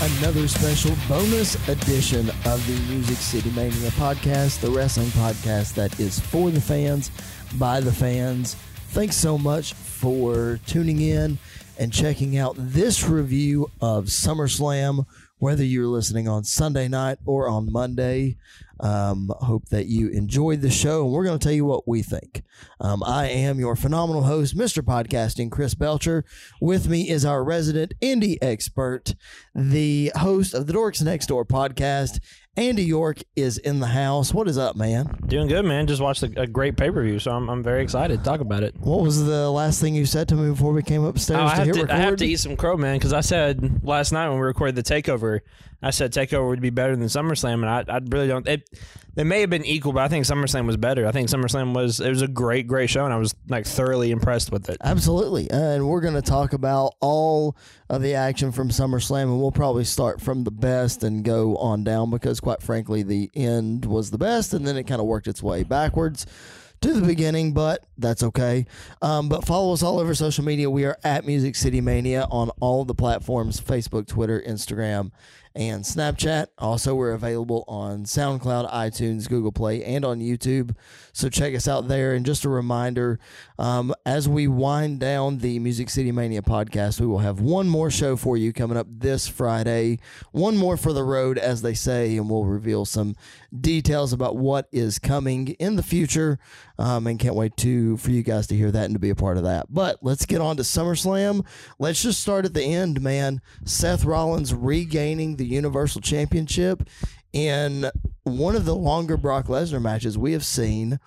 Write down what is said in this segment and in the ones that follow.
another special bonus edition of the Music City Mania podcast, the wrestling podcast that is for the fans, by the fans. Thanks so much for tuning in and checking out this review of SummerSlam, whether you're listening on Sunday night or on Monday. Um, hope that you enjoyed the show, and we're going to tell you what we think. Um, I am your phenomenal host, Mr. Podcasting, Chris Belcher. With me is our resident indie expert, the host of the Dorks Next Door podcast. Andy York is in the house. What is up, man? Doing good, man. Just watched a, a great pay per view, so I'm, I'm very excited to talk about it. What was the last thing you said to me before we came upstairs Oh, I, to have to. I have to eat some crow, man, because I said last night when we recorded the takeover, I said takeover would be better than SummerSlam, and I, I really don't. It, they may have been equal, but I think SummerSlam was better. I think SummerSlam was it was a great, great show, and I was like thoroughly impressed with it. Absolutely. And we're going to talk about all of the action from SummerSlam, and we'll probably start from the best and go on down because, quite frankly, the end was the best, and then it kind of worked its way backwards to the beginning, but that's okay. Um, but follow us all over social media. We are at Music City Mania on all the platforms Facebook, Twitter, Instagram, and Snapchat. Also, we're available on SoundCloud, iTunes, Google Play, and on YouTube. So check us out there. And just a reminder um, as we wind down the Music City Mania podcast, we will have one more show for you coming up this Friday. One more for the road, as they say, and we'll reveal some details about what is coming in the future. Um, and can't wait to for you guys to hear that and to be a part of that. But let's get on to SummerSlam. Let's just start at the end, man. Seth Rollins regaining the Universal Championship in one of the longer Brock Lesnar matches we have seen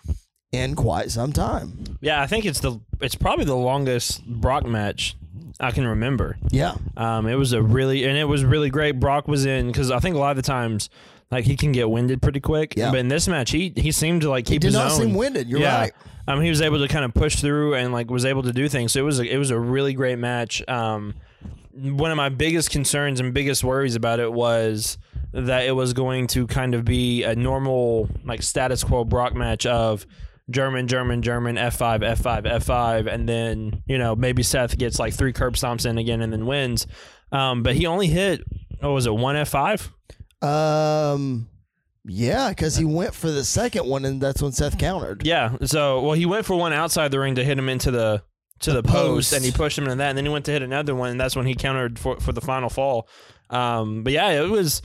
in quite some time. Yeah, I think it's the it's probably the longest Brock match I can remember. Yeah. Um, it was a really and it was really great. Brock was in because I think a lot of the times. Like he can get winded pretty quick, Yeah. but in this match, he he seemed to like keep He did not own. seem winded. You're yeah. right. Um, he was able to kind of push through and like was able to do things. So it was a, it was a really great match. Um, one of my biggest concerns and biggest worries about it was that it was going to kind of be a normal like status quo Brock match of German, German, German, F5, F5, F5, and then you know maybe Seth gets like three curb stomps in again and then wins. Um, but he only hit what was it one F5? Um, yeah, because he went for the second one, and that's when Seth countered. Yeah. So well, he went for one outside the ring to hit him into the to the, post, post. and he pushed him into that, and then he went to hit another one, and that's when he countered for for the final fall. Um, but yeah, it was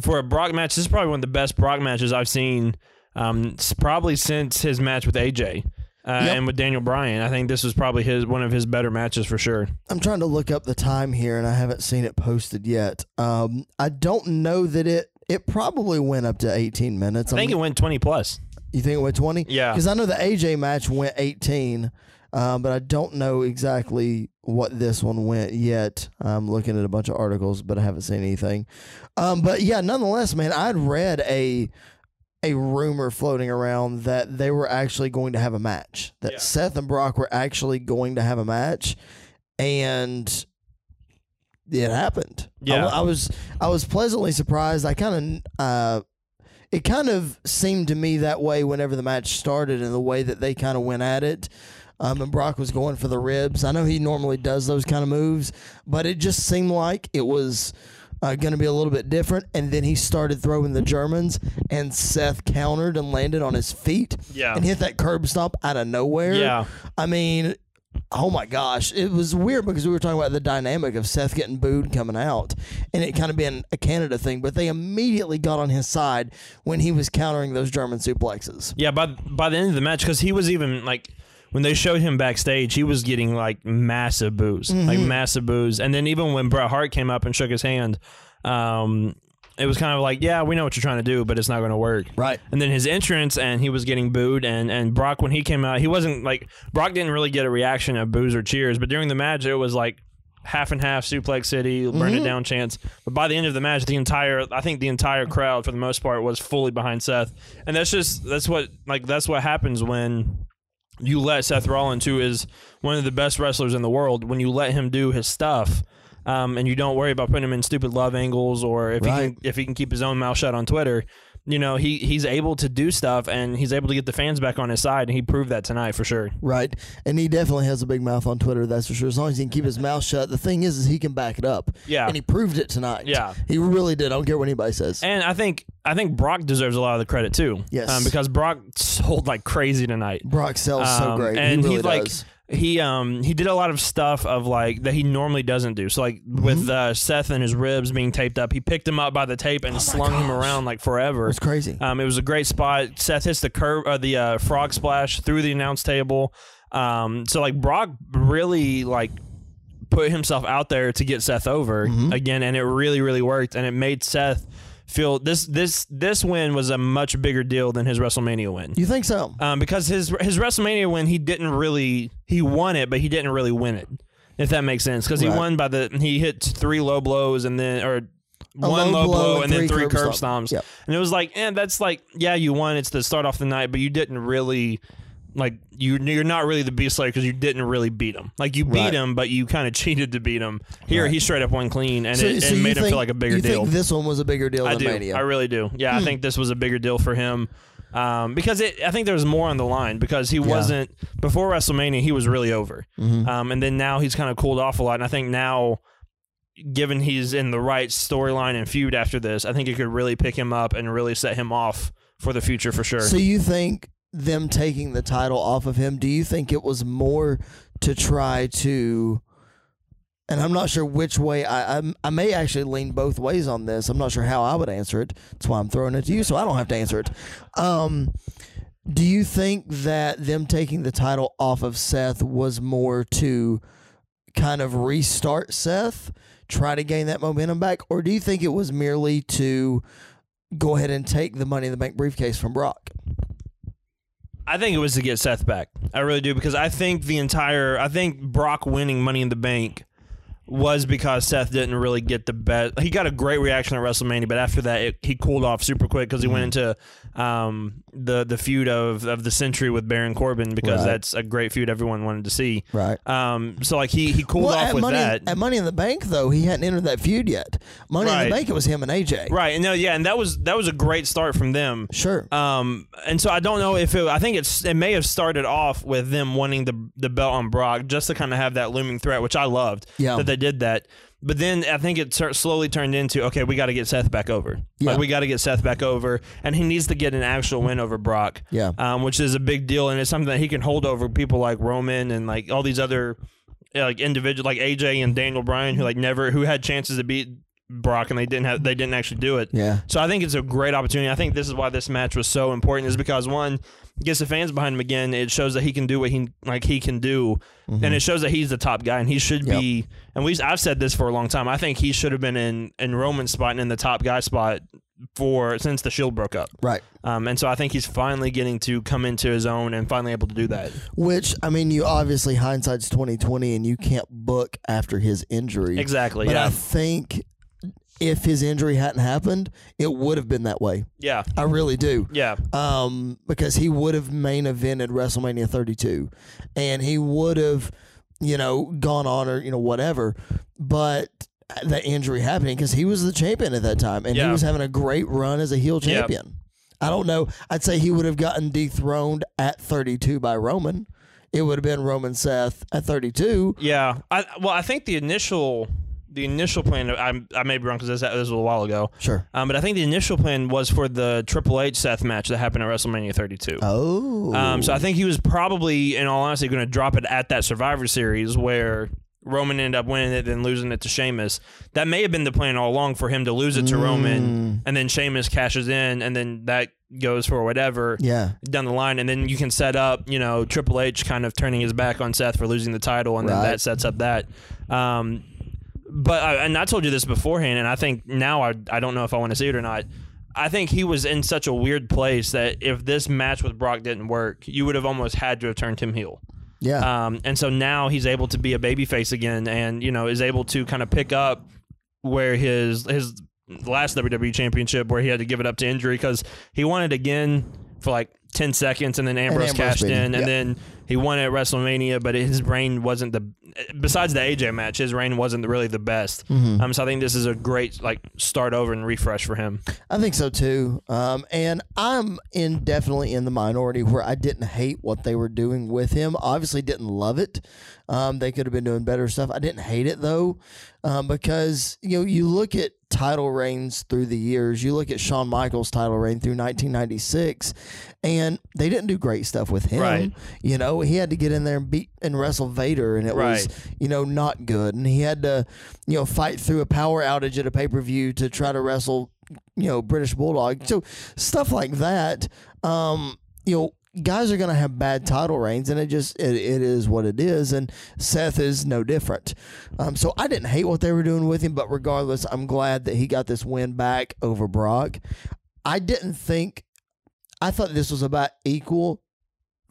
for a Brock match. This is probably one of the best Brock matches I've seen. Um, probably since his match with AJ. Uh, Yep. And with Daniel Bryan, I think this was probably his one of his better matches for sure. I'm trying to look up the time here, and I haven't seen it posted yet. Um, I don't know that it. It probably went up to 18 minutes. I think it went twenty plus. You think it went 20? Yeah. Because I know the AJ match went 18, um, but I don't know exactly what this one went yet. I'm looking at a bunch of articles, but I haven't seen anything. Um, but yeah, nonetheless, man, I'd read a a rumor floating around that they were actually going to have a match. That Yeah. Seth and Brock were actually going to have a match, and it happened. I Yeah. wa- I, was I was pleasantly surprised. I kind of uh, it kind of seemed to me that way whenever the match started and the way that they kind of went at it. Um, and Brock was going for the ribs. I know he normally does those kind of moves, but it just seemed like it was uh, going to be a little bit different. And then he started throwing the Germans, and Seth countered and landed on his feet Yeah. and hit that curb stomp out of nowhere. Yeah. I mean, oh my gosh, it was weird because we were talking about the dynamic of Seth getting booed coming out, and it kind of being a Canada thing. But they immediately got on his side when he was countering those German suplexes. Yeah, by by the end of the match, because he was even like when they showed him backstage, he was getting like massive boos, like massive boos. And then even when Bret Hart came up and shook his hand, um, it was kind of like, yeah, we know what you're trying to do, but it's not going to work. Right. And then his entrance, and he was getting booed, and and Brock when he came out, he wasn't like Brock didn't really get a reaction of boos or cheers, but during the match, it was like. Half and half, Suplex City, burn it down chance. But by the end of the match, the entire, I think the entire crowd, for the most part, was fully behind Seth. And that's just, that's what, like, that's what happens when you let Seth Rollins, who is one of the best wrestlers in the world, when you let him do his stuff, um, and you don't worry about putting him in stupid love angles or if he can, if he can keep his own mouth shut on Twitter, you know, he he's able to do stuff and he's able to get the fans back on his side, and he proved that tonight for sure. Right. And he definitely has a big mouth on Twitter, that's for sure. As long as he can keep his mouth shut. The thing is is he can back it up. Yeah. And he proved it tonight. Yeah. He really did. I don't care what anybody says. And I think I think Brock deserves a lot of the credit too. Yes. um, because Brock sold like crazy tonight. Brock sells so Um, great. and he really like does. He um he did a lot of stuff of like that he normally doesn't do. So like Mm-hmm. with uh, Seth and his ribs being taped up, he picked him up by the tape and slung him Oh around like forever. It's crazy. Um, it was a great spot. Seth hits the curve, uh, the uh, frog splash through the announce table. Um, so like Brock really like put himself out there to get Seth over Mm-hmm. again, and it really really worked, and it made Seth feel this this this win was a much bigger deal than his WrestleMania win. you think so? Um, because his his WrestleMania win, he didn't really he won it, but he didn't really win it. If that makes sense, because he won by the he hit three low blows and then or one low low blow blow and and, then three curb curb stomps. Yep. And it was like, and that's like, yeah, you won. It's the start off the night, but you didn't really like you. You're not really the beast slayer because you didn't really beat him. Like you beat Right. him, but you kind of cheated to beat him. Here, Right. he straight up won clean, and it, it you made him think- feel like a bigger you deal. think this one was a bigger deal I than do. Mania? I really do. Yeah, Hmm. I think this was a bigger deal for him. Um, because it, I think there was more on the line because he wasn't before WrestleMania. He was really over, Mhm. um, and then now he's kind of cooled off a lot. And I think now, given he's in the right storyline and feud after this, I think it could really pick him up and really set him off for the future for sure. So you think them taking the title off of him? Do you think it was more to try to? And I'm not sure which way I I'm, I may actually lean both ways on this. I'm not sure how I would answer it. That's why I'm throwing it to you, so I don't have to answer it. Um, do you think that them taking the title off of Seth was more to kind of restart Seth, try to gain that momentum back, or do you think it was merely to go ahead and take the Money in the Bank briefcase from Brock? I think it was to get Seth back. I really do because I think the entire I think Brock winning Money in the Bank was because Seth didn't really get the best. He got a great reaction at WrestleMania, but after that, it, he cooled off super quick because he went into um, the the feud of, of the century with Baron Corbin because Right. that's a great feud everyone wanted to see. Right. Um, so like he he cooled well, off with Money, that. at Money in the Bank, though, he hadn't entered that feud yet. Money in the Bank, it was him and AJ. Right, and no, yeah, and that was that was a great start from them. Sure. Um, and so I don't know if it. I think it's it may have started off with them wanting the the belt on Brock just to kind of have that looming threat, which I loved. Yeah. that they did that. But then I think it slowly turned into okay, we got to get Seth back over. Yeah. Like we got to get Seth back over, and he needs to get an actual win over Brock. Yeah. um, which is a big deal, and it's something that he can hold over people like Roman and like all these other uh, like individual like AJ and Daniel Bryan who like never who had chances to beat Brock and they didn't have they didn't actually do it. Yeah. So I think it's a great opportunity. I think this is why this match was so important is because one gets the fans behind him again. It shows that he can do what he like he can do, and it shows that he's the top guy and he should Mm-hmm. Yep. be. And we I've said this for a long time. I think he should have been in in Roman's spot and in the top guy spot for since the Shield broke up. Right. Um, and so I think he's finally getting to come into his own and finally able to do that. Which I mean, you obviously hindsight's twenty twenty, and you can't book after his injury. Exactly. But yeah. I think if his injury hadn't happened, it would have been that way. yeah. I really do. Yeah. um, because he would have main evented WrestleMania 32, and he would have, you know, gone on or you know whatever. But the injury happening because he was the champion at that time, and he Yeah. was having a great run as a heel Yeah. champion. I don't know. I'd say he would have gotten dethroned at 32 by Roman. It would have been Roman Seth at 32. Yeah. I well, I think the initial the initial plan. I I may be wrong because this, this was a while ago. Sure. Um, but I think the initial plan was for the Triple H Seth match that happened at WrestleMania 32. Oh. Um, so I think he was probably, in all honesty, going to drop it at that Survivor Series where Roman ended up winning it, then losing it to Sheamus. That may have been the plan all along for him to lose it to Mm. Roman, and then Sheamus cashes in, and then that goes for whatever yeah. down the line, and then you can set up, you know, Triple H kind of turning his back on Seth for losing the title, and then that sets up that. Um, but I, and I told you this beforehand, and I think now I I don't know if I want to see it or not. I think he was in such a weird place that if this match with Brock didn't work, you would have almost had to have turned him heel. Yeah. Um, and so now he's able to be a babyface again, and you know is able to kind of pick up where his his last WWE Championship, where he had to give it up to injury because he won it again for like ten seconds, and then Ambrose, Ambrose cashed in, and then he won at WrestleMania. But his reign wasn't the besides the AJ match, his reign wasn't really the best. Mm-hmm. Um, so I think this is a great like start over and refresh for him. I think so too. Um, and I'm in definitely in the minority where I didn't hate what they were doing with him. Obviously, didn't love it. Um, they could have been doing better stuff. I didn't hate it though, um, because you know you look at title reigns through the years. You look at Shawn Michaels' title reign through 1996, and they didn't do great stuff with him. Right. You know, he had to get in there and beat and wrestle Vader, and it was you know not good. And he had to you know fight through a power outage at a pay per view to try to wrestle you know British Bulldog. So stuff like that. Um, you know. Guys are going to have bad title reigns, and it just it, it is what it is. And Seth is no different. Um, so I didn't hate what they were doing with him, but regardless, I'm glad that he got this win back over Brock. I didn't think I thought this was about equal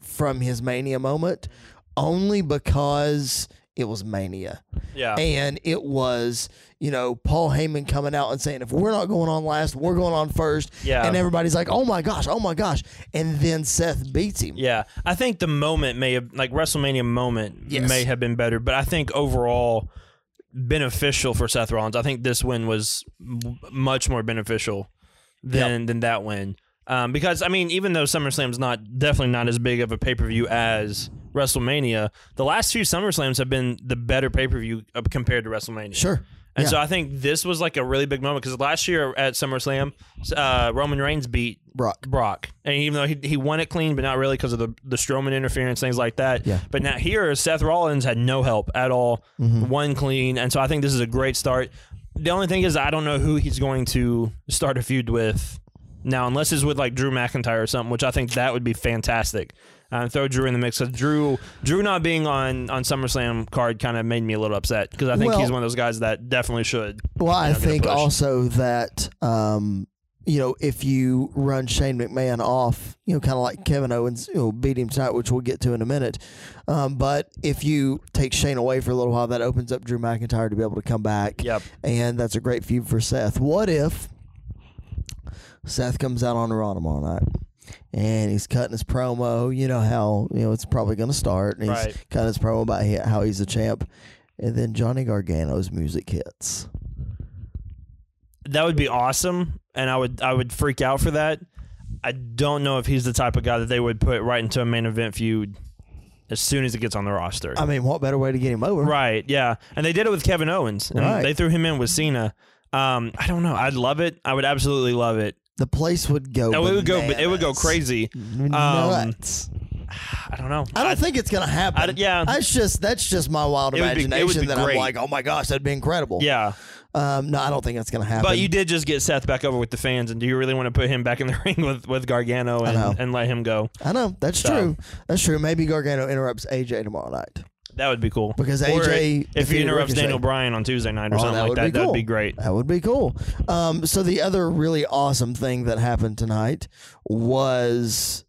from his Mania moment, only because it was Mania. Yeah, And it was, you know, Paul Heyman coming out and saying, if we're not going on last, we're going on first. Yeah. And everybody's like, oh my gosh, oh my gosh. And then Seth beats him. Yeah, I think the moment may have like WrestleMania moment Yes. may have been better, but I think overall beneficial for Seth Rollins. I think this win was much more beneficial than than that win. Um, because I mean, even though SummerSlam's not definitely not as big of a pay per view as WrestleMania, the last few SummerSlams have been the better pay per view compared to WrestleMania. Sure. And Yeah. so I think this was like a really big moment because last year at SummerSlam, uh, Roman Reigns beat Brock. Brock, and even though he, he won it clean, but not really because of the the Strowman interference, things like that. Yeah. But now here, Seth Rollins had no help at all, Mm-hmm. won clean, and so I think this is a great start. The only thing is, I don't know who he's going to start a feud with now, unless it's with like Drew McIntyre or something, which I think that would be fantastic. Uh, throw Drew in the mix. 'cause Drew, Drew not being on on SummerSlam card kind of made me a little upset because I think Well- he's one of those guys that definitely should. Well, I know, a think also that um, you know if you run Shane McMahon off, you know, kind of like Kevin Owens, you know, beat him tonight, which we'll get to in a minute. Um, but if you take Shane away for a little while, that opens up Drew McIntyre to be able to come back. Yep. and that's a great feud for Seth. What if Seth comes out on Raw tomorrow night? And he's cutting his promo. You know how you know it's probably going to start. And he's Right. cutting his promo about how he's a champ, and then Johnny Gargano's music hits. that would be awesome, and I would I would freak out for that. I don't know if he's the type of guy that they would put right into a main event feud as soon as it gets on the roster. I mean, what better way to get him over? right? Yeah, and they did it with Kevin Owens, Right. they threw him in with Cena. Um, I don't know. I'd love it. I would absolutely love it. The place would go. No, it would go. It would go crazy. Nuts. I don't know. I don't I'd- think it's gonna happen. I'd- yeah. that's just that's just my wild It would be- it would imagination be that I'm like, oh my gosh, that'd be incredible. Yeah, Um, no, I don't think that's gonna happen. but you did just get Seth back over with the fans, and do you really want to put him back in the ring with with Gargano and, and let him go? I know that's So- true. That's true. Maybe Gargano interrupts AJ tomorrow night. That would be cool. Because Or AJ if he interrupts Ricochet. Daniel Bryan on Tuesday night or Oh, something like that, that'd be great. That would be cool. Um, so the other really awesome thing that happened tonight was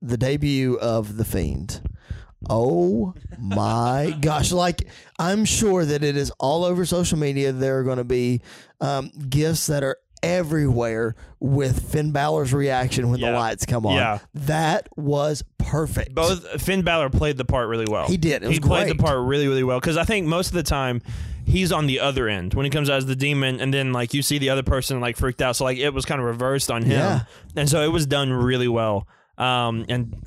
the debut of the Fiend. Oh my gosh! Like I'm sure that it is all over social media. There are going to be um, gifts that are everywhere with Finn Balor's reaction when the lights come on. Yeah. that was perfect. Both Finn Balor played the part really well. He did. It he played the part really, really well because I think most of the time he's on the other end when he comes out as the demon, and then like you see the other person like freaked out. So like it was kind of reversed on him, Yeah. and so it was done really well. Um, and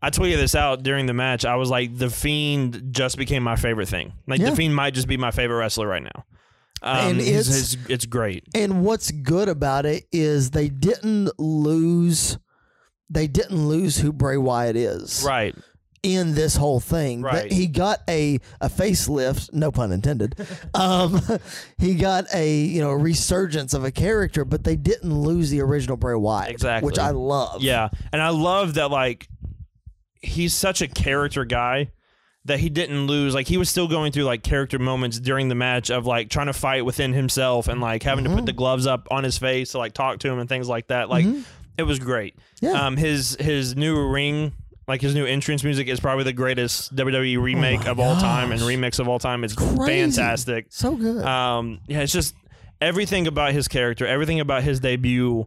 I tweeted this out during the match. I was like, the Fiend just became my favorite thing. Like Yeah. the Fiend might just be my favorite wrestler right now. Um, And it's- it's it's great. And what's good about it is they didn't lose. They didn't lose who Bray Wyatt is Right. in this whole thing. Right. He got a a facelift, no pun intended. um, he got a you know resurgence of a character, but they didn't lose the original Bray Wyatt, Exactly. which I love. Yeah, and I love that like he's such a character guy that he didn't lose. Like he was still going through like character moments during the match of like trying to fight within himself and like having to put the gloves up on his face to like talk to him and things like that. Like it was great. Yeah. Um, his his new ring. Like his new entrance music is probably the greatest WWE remake Oh of all time and remix of all time. It's Crazy. fantastic. so good. Um, yeah, it's just everything about his character, everything about his debut,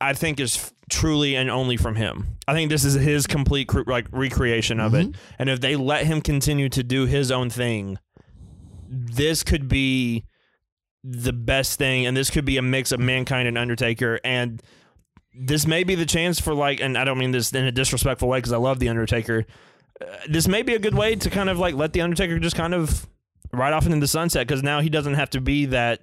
I think is truly and only from him. I think this is his complete cr- like recreation of it. And if they let him continue to do his own thing, this could be the best thing and this could be a mix of mankind and undertaker and this may be the chance for like and i don't mean this in a disrespectful way because i love the undertaker uh, this may be a good way to kind of like let the undertaker just kind of ride off into the sunset because now he doesn't have to be that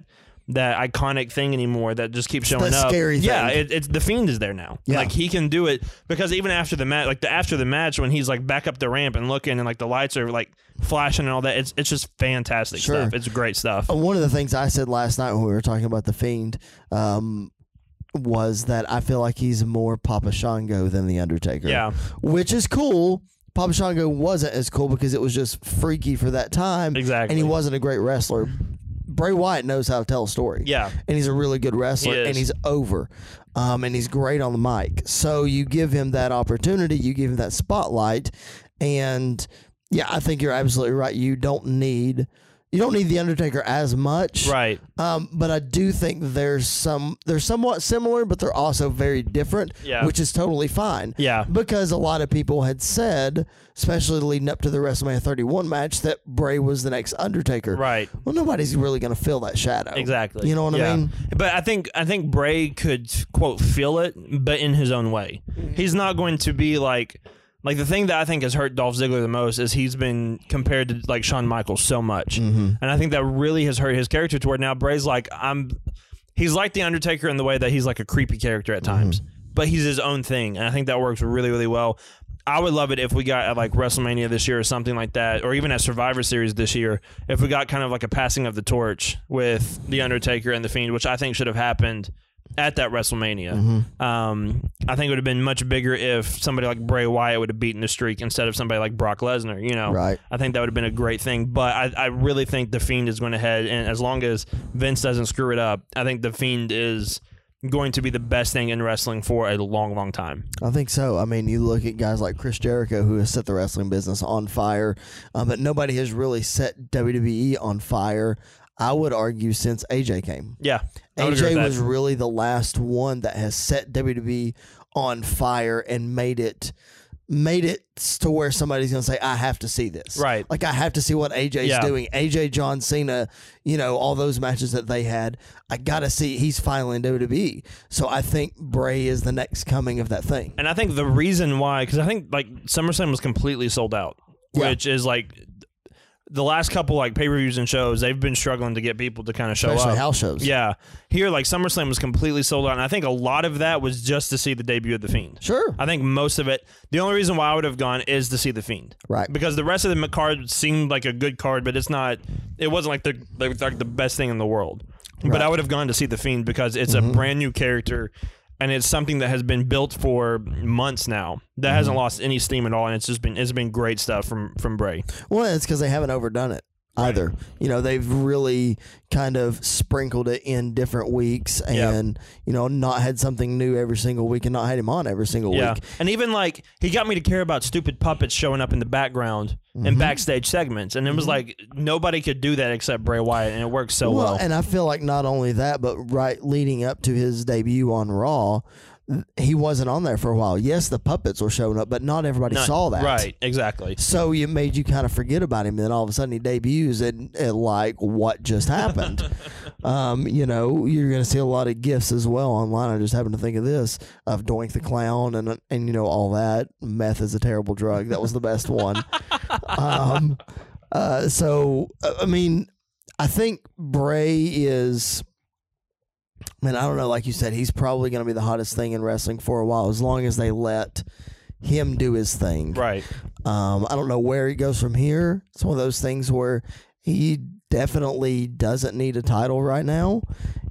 that iconic thing anymore that just keeps showing up scary yeah it, it's the fiend is there now Yeah. like he can do it because even after the match like the after the match when he's like back up the ramp and looking and like the lights are like flashing and all that it's it's just fantastic Sure. stuff it's great stuff Uh, One of the things I said last night when we were talking about the Fiend um, was that I feel like he's more Papa Shango than the Undertaker. yeah which is cool. Papa Shango wasn't as cool because it was just freaky for that time, exactly and he wasn't a great wrestler. Bray Wyatt knows how to tell a story. yeah and he's a really good wrestler, He is. and he's over, um, and he's great on the mic. So you give him that opportunity, you give him that spotlight, and yeah, I think you're absolutely right. You don't need you don't need the Undertaker as much, right um, but I do think there's some they're somewhat similar, but they're also very different, Yeah. which is totally fine. yeah Because a lot of people had said, especially leading up to the WrestleMania 31 match, that Bray was the next Undertaker. right Well, nobody's really going to fill that shadow. Exactly. You know what I Yeah. mean? But I think I think Bray could quote feel it, but in his own way. He's not going to be like like the thing that I think has hurt Dolph Ziggler the most is he's been compared to like Shawn Michaels so much, Mm-hmm. and I think that really has hurt his character to where now Bray's like I'm. He's like the Undertaker in the way that he's like a creepy character at times, but he's his own thing, and I think that works really really well. I would love it if we got at like WrestleMania this year or something like that, or even at Survivor Series this year, if we got kind of like a passing of the torch with the Undertaker and the Fiend, which I think should have happened at that WrestleMania. Mm-hmm. Um, I think it would have been much bigger if somebody like Bray Wyatt would have beaten the streak instead of somebody like Brock Lesnar. You know, Right. I think that would have been a great thing. But I, I really think the Fiend is going to head, and as long as Vince doesn't screw it up, I think the Fiend is going to be the best thing in wrestling for a long, long time. I think so. I mean, you look at guys like Chris Jericho, who has set the wrestling business on fire, um, but nobody has really set WWE on fire. I would argue since AJ came. Yeah, I would agree AJ was really the last one that has set WWE on fire and made it made it to where somebody's going to say I have to see this. Right. Like I have to see what AJ's Yeah. doing. AJ John Cena, you know, all those matches that they had, I got to see he's finally in WWE. So I think Bray is the next coming of that thing. And I think the reason why, because I think like SummerSlam was completely sold out, Yeah. which is like the last couple like pay per views and shows, they've been struggling to get people to kind of show Especially up. house shows. Yeah, here like SummerSlam was completely sold out, and I think a lot of that was just to see the debut of the Fiend. Sure. I think most of it. The only reason why I would have gone is to see the Fiend, Right. Because the rest of the card seemed like a good card, but it's not. It wasn't like the like, the best thing in the world. But I would have gone to see the Fiend because it's Mm-hmm. a brand new character, and it's something that has been built for months now. That hasn't Mm-hmm. lost any steam at all, and it's just been it's been great stuff from from Bray. Well, it's because they haven't overdone it either. You know, they've really kind of sprinkled it in different weeks and, you know, not had something new every single week and not had him on every single Yeah, week. and even like he got me to care about stupid puppets showing up in the background Mm-hmm. in backstage segments, and it was like nobody could do that except Bray Wyatt, and it works so well. and I feel like not only that, but right leading up to his debut on Raw, he wasn't on there for a while. Yes, the puppets were showing up, but not everybody Not- saw that. Right, exactly. So it made you kind of forget about him. And Then all of a sudden he debuts and, and like, what just happened? um, you know, you're going to see a lot of gifts as well online. I just happened to think of this of Doink the Clown and, and you know, all that. Meth is a terrible drug. That was the best one. um, uh, so, uh, I mean, I think Bray is. Man, I don't know. Like you said, he's probably going to be the hottest thing in wrestling for a while, as long as they let him do his thing. Right. Um, I don't know where he goes from here. It's one of those things where he definitely doesn't need a title right now.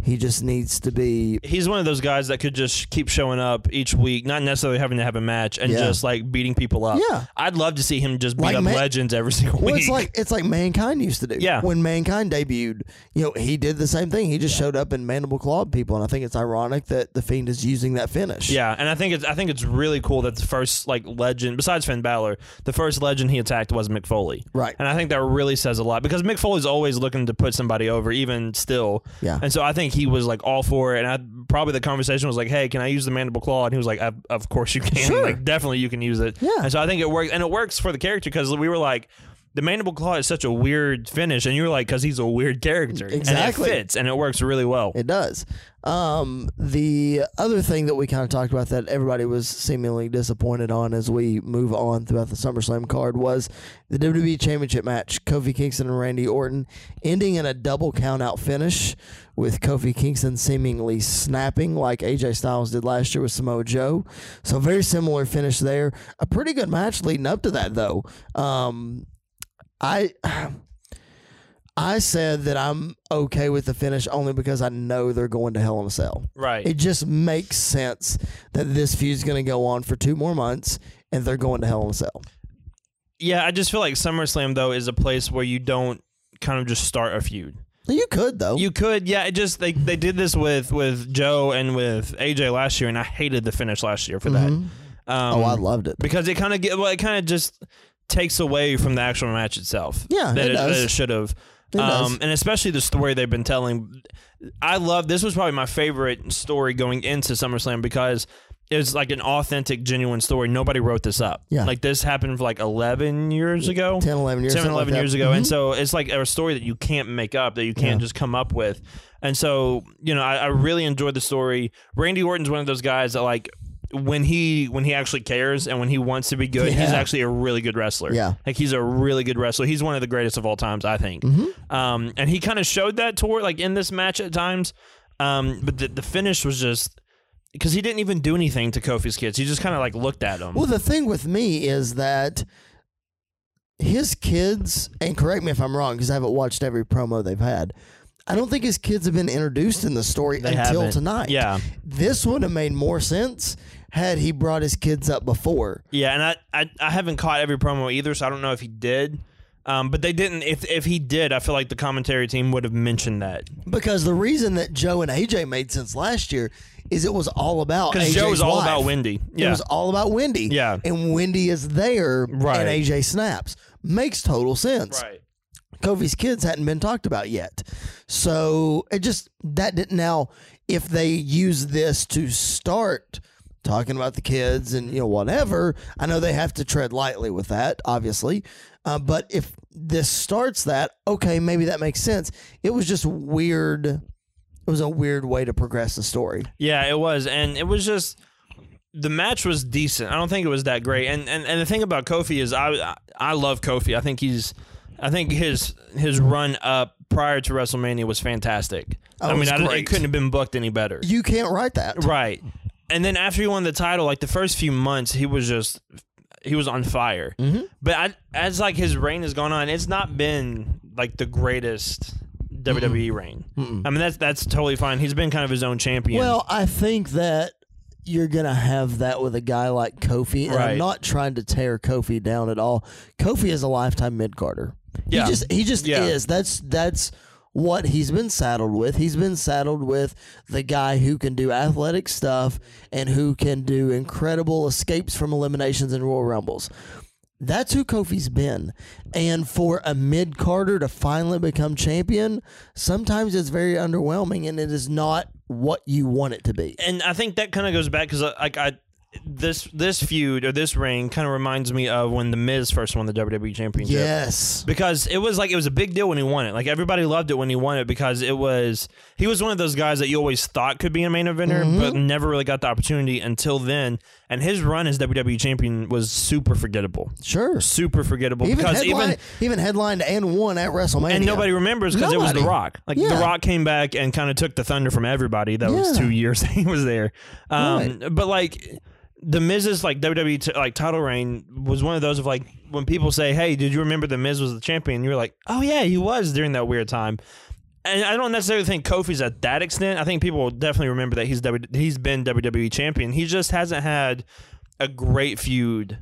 He just needs to be. He's one of those guys that could just keep showing up each week, not necessarily having to have a match, and Yeah. just like beating people up. Yeah. I'd love to see him just beat Like up legends every single Well, week. it's like it's like mankind used to do. Yeah. When mankind debuted, you know, he did the same thing. He just showed up and mandible clawed people, and I think it's ironic that the fiend is using that finish. yeah, and I think it's I think it's really cool that the first like legend, besides Finn Balor, the first legend he attacked was Mick Foley. Right. And I think that really says a lot because Mick Foley's always looking to put somebody over, even still. Yeah. And so I think he was like all for it. And I probably the conversation was like, "Hey, can I use the mandible claw?" And he was like, "Of- "Of course you can. Sure. Like definitely you can use it." Yeah. And so I think it works, and it works for the character because we were like. The mandible claw is such a weird finish, and you're like, because he's a weird character, Exactly. and it fits, and it works really well. It does. Um, the other thing that we kind of talked about that everybody was seemingly disappointed on as we move on throughout the SummerSlam card was the WWE Championship match. Kofi Kingston and Randy Orton ending in a double countout finish with Kofi Kingston seemingly snapping like AJ Styles did last year with Samoa Joe. So very similar finish there. A pretty good match leading up to that though. Um, I I said that I'm okay with the finish only because I know they're going to Hell in a Cell. Right. It just makes sense that this feud's going to go on for two more months and they're going to Hell in a Cell. yeah, I just feel like SummerSlam though is a place where you don't kind of just start a feud. You could though. You could, yeah. It just they they did this with with Joe and with AJ last year, and I hated the finish last year for that. Um, oh, I loved it. because it kind of get well, it kind of just takes away from the actual match itself. Yeah, that it it, it should have. Um, and especially the story they've been telling. I love this was probably my favorite story going into SummerSlam because it was like an authentic, genuine story. Nobody wrote this up. Yeah. like this happened like eleven years ago. 10, 11 years. 10 something 11 like years ago. Mhm. And so it's like a story that you can't make up, that you can't Yeah. just come up with. And so, you know, I, I really enjoyed the story. Randy Orton's one of those guys that like when he when he actually cares and when he wants to be good, he's actually a really good wrestler. Yeah. Like he's a really good wrestler. He's one of the greatest of all times, I think. Mm-hmm. Um, and he kind of showed that toward like in this match at times. Um, but the, the finish was just because he didn't even do anything to Kofi's kids. He just kind of like looked at them. Well, the thing with me is that his kids, and correct me if I'm wrong because I haven't watched every promo they've had. I don't think his kids have been introduced in the story They until haven't. tonight. Yeah. This would have made more sense had he brought his kids up before. Yeah, and I, I I haven't caught every promo either, so I don't know if he did. Um, but they didn't. If if he did, I feel like the commentary team would have mentioned that Because the reason that Joe and AJ made sense last year is it was all about because Joe was all wife. about Wendy. It Yeah, was all about Wendy. Yeah. And Wendy is there Right. and AJ snaps. Makes total sense. right. Kofi's kids hadn't been talked about yet. So it just that didn't now if they use this to start talking about the kids and you know whatever, I know they have to tread lightly with that, obviously. Uh, but if this starts that, okay, maybe that makes sense. It was just weird. It was a weird way to progress the story. Yeah, it was, and it was just the match was decent. I don't think it was that great. And and, and the thing about Kofi is I I love Kofi. I think he's I think his his run up prior to WrestleMania was fantastic. Oh, I mean, I, it couldn't have been booked any better. You can't write that. Right. And then after he won the title, like the first few months, he was just he was on fire. Mm-hmm. But I, as like his reign has gone on, it's not been like the greatest WWE reign. I mean, that's that's totally fine. He's been kind of his own champion. Well, I think that you're gonna have that with a guy like Kofi, and I'm not trying to tear Kofi down at all. Kofi is a lifetime mid carder. Yeah. He just he just Yeah. is. That's that's what he's been saddled with. He's been saddled with the guy who can do athletic stuff and who can do incredible escapes from eliminations and Royal Rumbles. That's who Kofi's been. And for a mid carder to finally become champion, sometimes it's very underwhelming and it is not what you want it to be. and I think that kind of goes back because like I this this feud or this reign kind of reminds me of when the Miz first won the WWE Championship. Yes. because it was like it was a big deal when he won it. Like everybody loved it when he won it because it was he was one of those guys that you always thought could be a main eventer, Mm-hmm. but never really got the opportunity until then. And his run as WWE champion was super forgettable, Sure. super forgettable Even because headline, even. even headlined and won at WrestleMania. And nobody remembers because it was The Rock. Like Yeah. The Rock came back and kind of took the thunder from everybody. That was two years he was there. Um, Right. But like the Miz's like WWE t- like title reign was one of those of like when people say, "Hey, did you remember the Miz was the champion?" You're like, "Oh yeah, he was during that weird time." And I don't necessarily think Kofi's at that extent. I think people will definitely remember that he's w- he's been WWE champion. He just hasn't had a great feud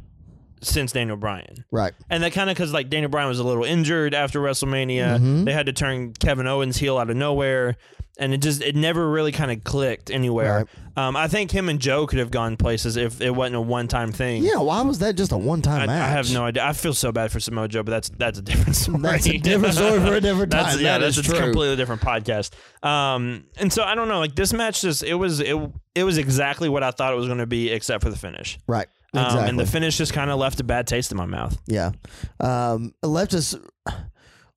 since Daniel Bryan. Right. And that kind of because like Daniel Bryan was a little injured after WrestleMania, Mm-hmm. they had to turn Kevin Owens heel out of nowhere, and it just it never really kind of clicked anywhere. Um, I think him and Joe could have gone places if it wasn't a one time thing. Yeah, why was that just a one time match? I have no idea. I feel so bad for Samoa Joe, but that's that's a different story. That's a different story for a different time. That's, yeah, That that's a true. completely different podcast. Um, and so I don't know. Like this match, just it was it it was exactly what I thought it was going to be, except for the finish. Right. Um, and the finish just kind of left a bad taste in my mouth. Yeah. Um, it left us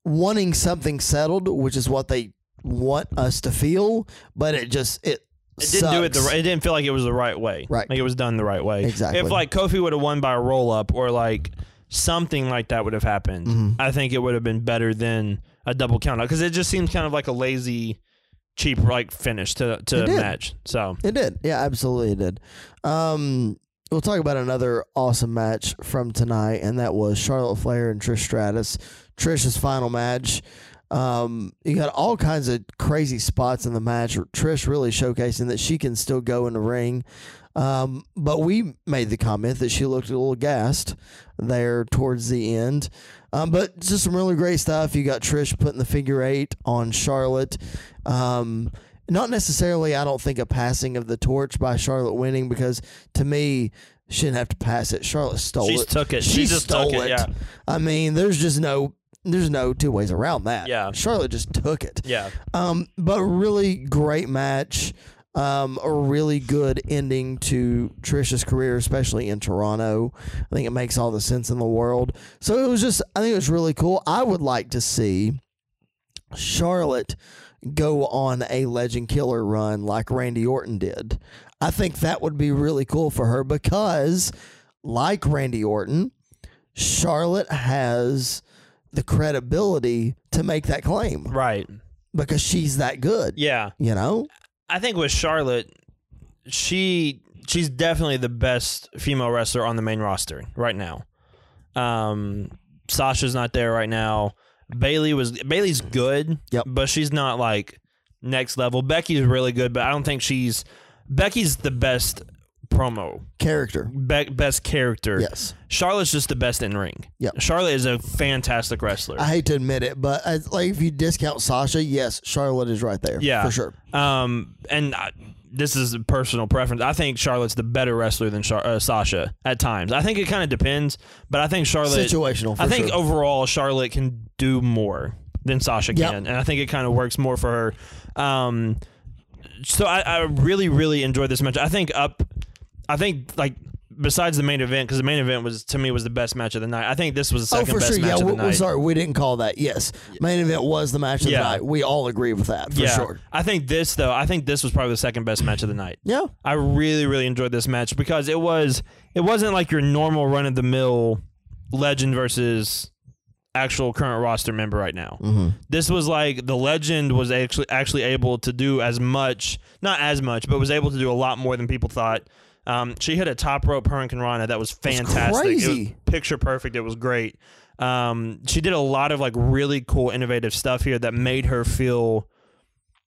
wanting something settled, which is what they want us to feel, but it just it It didn't do it the right. It didn't feel like it was the right way. Right. Like it was done the right way. Exactly. If like Kofi would have won by a roll up or like something like that would have happened, Mhm. I think it would have been better than a double count out because it just seems kind of like a lazy, cheap like finish to to match. So It did. Yeah, absolutely it did. Um, we'll talk about another awesome match from tonight, and that was Charlotte Flair and Trish Stratus. Trish's final match. Um, you got all kinds of crazy spots in the match. Trish really showcasing that she can still go in the ring. Um, but we made the comment that she looked a little gassed there towards the end. Um, but just some really great stuff. You got Trish putting the figure eight on Charlotte. Um, not necessarily, I don't think, a passing of the torch by Charlotte winning because to me, she didn't have to pass it. Charlotte stole she it. took it. She, She, just stole took it. Yeah. I mean, there's just no, there's no two ways around that. Yeah. Charlotte just took it. Yeah. Um, but really great match. Um, a really good ending to Trisha's career, especially in Toronto. I think it makes all the sense in the world. So it was just, I think it was really cool. I would like to see Charlotte go on a legend killer run like Randy Orton did. I think that would be really cool for her because, like Randy Orton, Charlotte has the credibility to make that claim Right. because she's that good. Yeah. You know? I think with Charlotte, she she's definitely the best female wrestler on the main roster right now. Um, Sasha's not there right now. Bayley was Bayley's good, Yep. but she's not like next level. Becky's really good, but I don't think she's Becky's the best promo, Character. be- best character. Yes. Charlotte's just the best in ring. Yep. Charlotte is a fantastic wrestler. I hate to admit it, but uh, like if you discount Sasha, yes, Charlotte is right there. Yeah. For sure. Um, and I, this is a personal preference. I think Charlotte's the better wrestler than Char- uh, Sasha at times. I think it kind of depends, but I think Charlotte. Situational. For I think sure. overall Charlotte can do more than Sasha Yep. can, and I think it kind of works more for her. Um, so I, I really, really enjoyed this match. I think up, I think like besides the main event because the main event was to me was the best match of the night. I think this was the Oh, second for best sure. match Yeah, of the we, night. sorry, we didn't call that. Yes, main event was the match of Yeah. the night. We all agree with that for yeah, sure. I think this though. I think this was probably the second best match of the night. Yeah, I really, really enjoyed this match because it was it wasn't like your normal run of the mill legend versus actual current roster member right now. mm-hmm. This was like the legend was actually actually able to do as much, not as much, but was able to do a lot more than people thought. Um, she hit a top rope hurricanrana that was fantastic. It was crazy. picture perfect. It was great. Um, she did a lot of like really cool, innovative stuff here that made her feel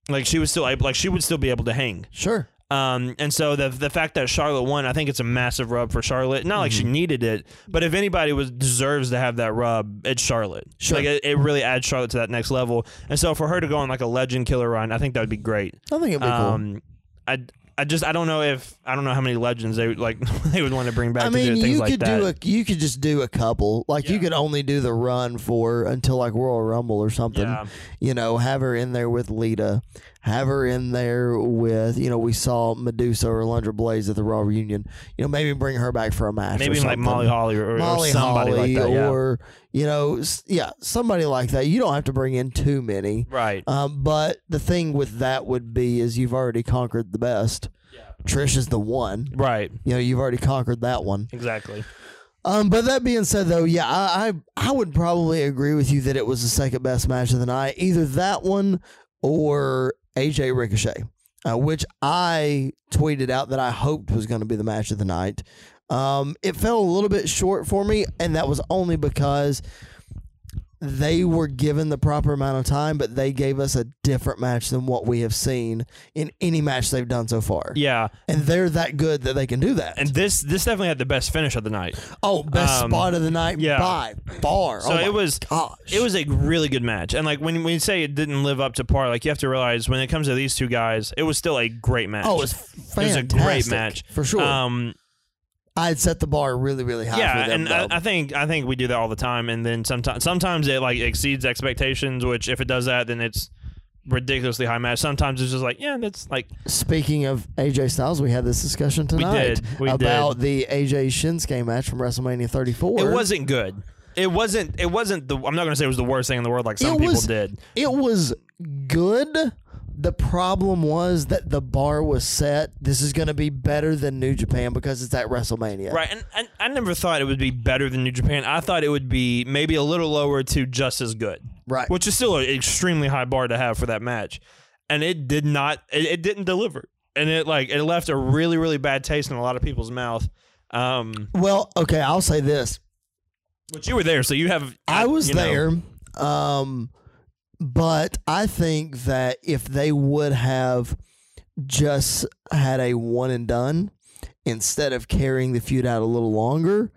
like she was still able, like she would still be able to hang. sure. Um, and so the the fact that Charlotte won, I think it's a massive rub for Charlotte. Not like she needed it, but if anybody was deserves to have that rub, it's Charlotte. Sure. Like it, it really adds Charlotte to that next level. And so for her to go on like a legend killer run, I think that would be great. I think it'd be cool. Um, I I just I don't know if I don't know how many legends they would like they would want to bring back I to mean, you like could that. do a you could just do a couple. Like you could only do the run for until like Royal Rumble or something. yeah, You know, have her in there with Lita, have her in there with you know we saw Medusa or Alundra Blaze at the Raw reunion. You know, maybe bring her back for a match. maybe or like. Molly Holly or, or Molly somebody Holly like that. yeah. or you know yeah somebody like that. You don't have to bring in too many. Right. Um, but the thing with that would be is you've already conquered the best. Trish is the one. Right. You know, you've already conquered that one. Exactly. Um, but that being said, though, yeah, I, I I would probably agree with you that it was the second best match of the night. Either that one or AJ Ricochet, uh, which I tweeted out that I hoped was going to be the match of the night. Um, it fell a little bit short for me, and that was only because they were given the proper amount of time, but they gave us a different match than what we have seen in any match they've done so far. Yeah, And they're that good that they can do that. and this this definitely had the best finish of the night. oh, best um, spot of the night yeah. by far. So oh it was gosh. it was a really good match. And like when we say it didn't live up to par, like you have to realize when it comes to these two guys, it was still a great match. Oh, it was fantastic. It was a great match for sure. Um, I had set the bar really, really high yeah, for them. and I. I think I think we do that all the time, and then sometimes sometimes it like exceeds expectations. Which if it does that, then it's ridiculously high match. Sometimes it's just like yeah, that's like Speaking of AJ Styles, we had this discussion tonight did. We about the AJ Shinsuke match from WrestleMania 34. it wasn't good. It wasn't. It wasn't the. I'm not gonna say it was the worst thing in the world, like some It people did. It was good. The problem was that the bar was set. This is going to be better than New Japan because it's at WrestleMania. Right, and, and I never thought it would be better than New Japan. I thought it would be maybe a little lower to just as good. Right. which is still an extremely high bar to have for that match. And it did not, it, it didn't deliver, and it like it left a really really bad taste in a lot of people's mouth. Um, Well, okay, I'll say this. but you were there, so you have. I was you know, there. Um, but I think that if they would have just had a one and done instead of carrying the feud out a little longer,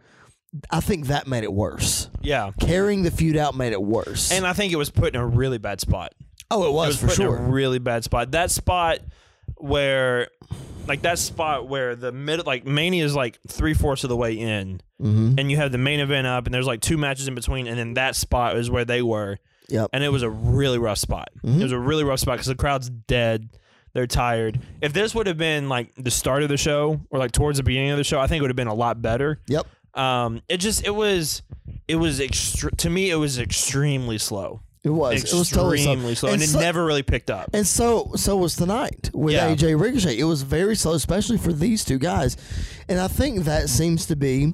I think that made it worse. yeah, Carrying the feud out made it worse. and I think it was put in a really bad spot. oh, it It was, was for put in a sure. really bad spot. That spot where, like that spot where the mid, like Mania is like three fourths of the way in, mm-hmm. and you have the main event up, and there's like two matches in between, and then that spot is where they were. Yep. and it was a really rough spot. Mhm. It was a really rough spot because the crowd's dead. They're tired. If this would have been like the start of the show or like towards the beginning of the show, I think it would have been a lot better. Yep. Um, it just it was it was extre- to me it was extremely slow, It was. It was totally slow. extremely slow, and, it so- never really picked up. And so so was tonight with Yeah. AJ Ricochet. It was very slow, especially for these two guys. And I think that seems to be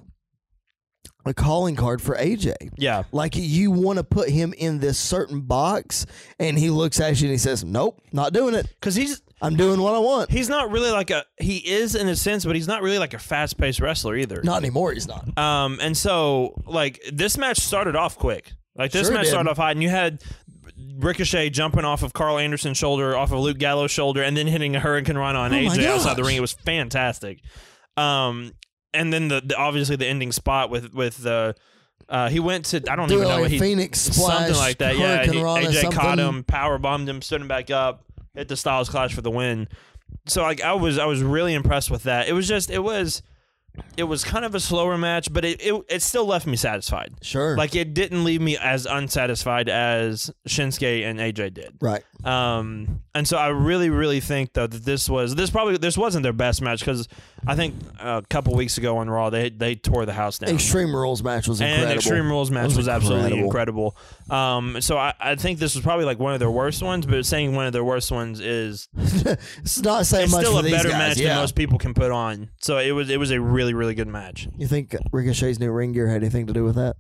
a calling card for AJ. yeah, Like you want to put him in this certain box, and he looks at you and he says, "Nope, not doing it. because he's I'm doing what I want." he's not really like a he is in a sense, but he's not really like a fast paced wrestler either. Not anymore. He's not. Um, and so like this match started off quick. Like this Sure match did. started off hot, and you had Ricochet jumping off of Karl Anderson's shoulder, off of Luke Gallows' shoulder, and then hitting a hurricanrana on Oh AJ outside the ring. It was fantastic. Um, and then the, the obviously the ending spot with with the. Uh, he went to I don't Do even know like what he Phoenix splash, something like that. Yeah, he- AJ caught him, power bombed him, stood him back up, hit the Styles Clash for the win. So like I was I was really impressed with that. It was just it was it was kind of a slower match, but it it, it still left me satisfied. Sure. Like it didn't leave me as unsatisfied as Shinsuke and AJ did. right. Um, and so I really, really think though that this was this probably this wasn't their best match because I think a couple weeks ago on Raw they they tore the house down. Extreme Rules match was incredible. And Extreme Rules match was was, absolutely incredible. Um, so I, I think this was probably like one of their worst ones, but saying one of their worst ones is it's not saying it's much still a better guys. match yeah. than most people can put on. So it was it was a really really good match. You think Ricochet's new ring gear had anything to do with that?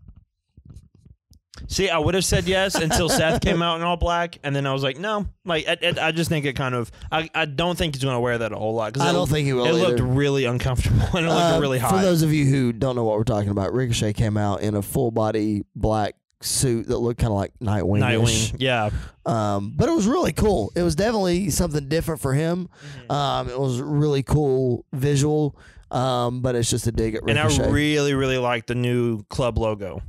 See, I would have said yes until Seth came out in all black, and then I was like, no. Like, I, I- I just think it kind of. I, I don't think he's going to wear that a whole lot. Cause I it- don't think he will It looked really uncomfortable and it looked Uh, really hot. For those of you who don't know what we're talking about, Ricochet came out in a full body black suit that looked kind of like Nightwing. Nightwing, yeah, Um, but it was really cool. It was definitely something different for him. Mm-hmm. Um, it was really cool visual. Um, but it's just a dig at Ricochet. and I really, really like the new club logo.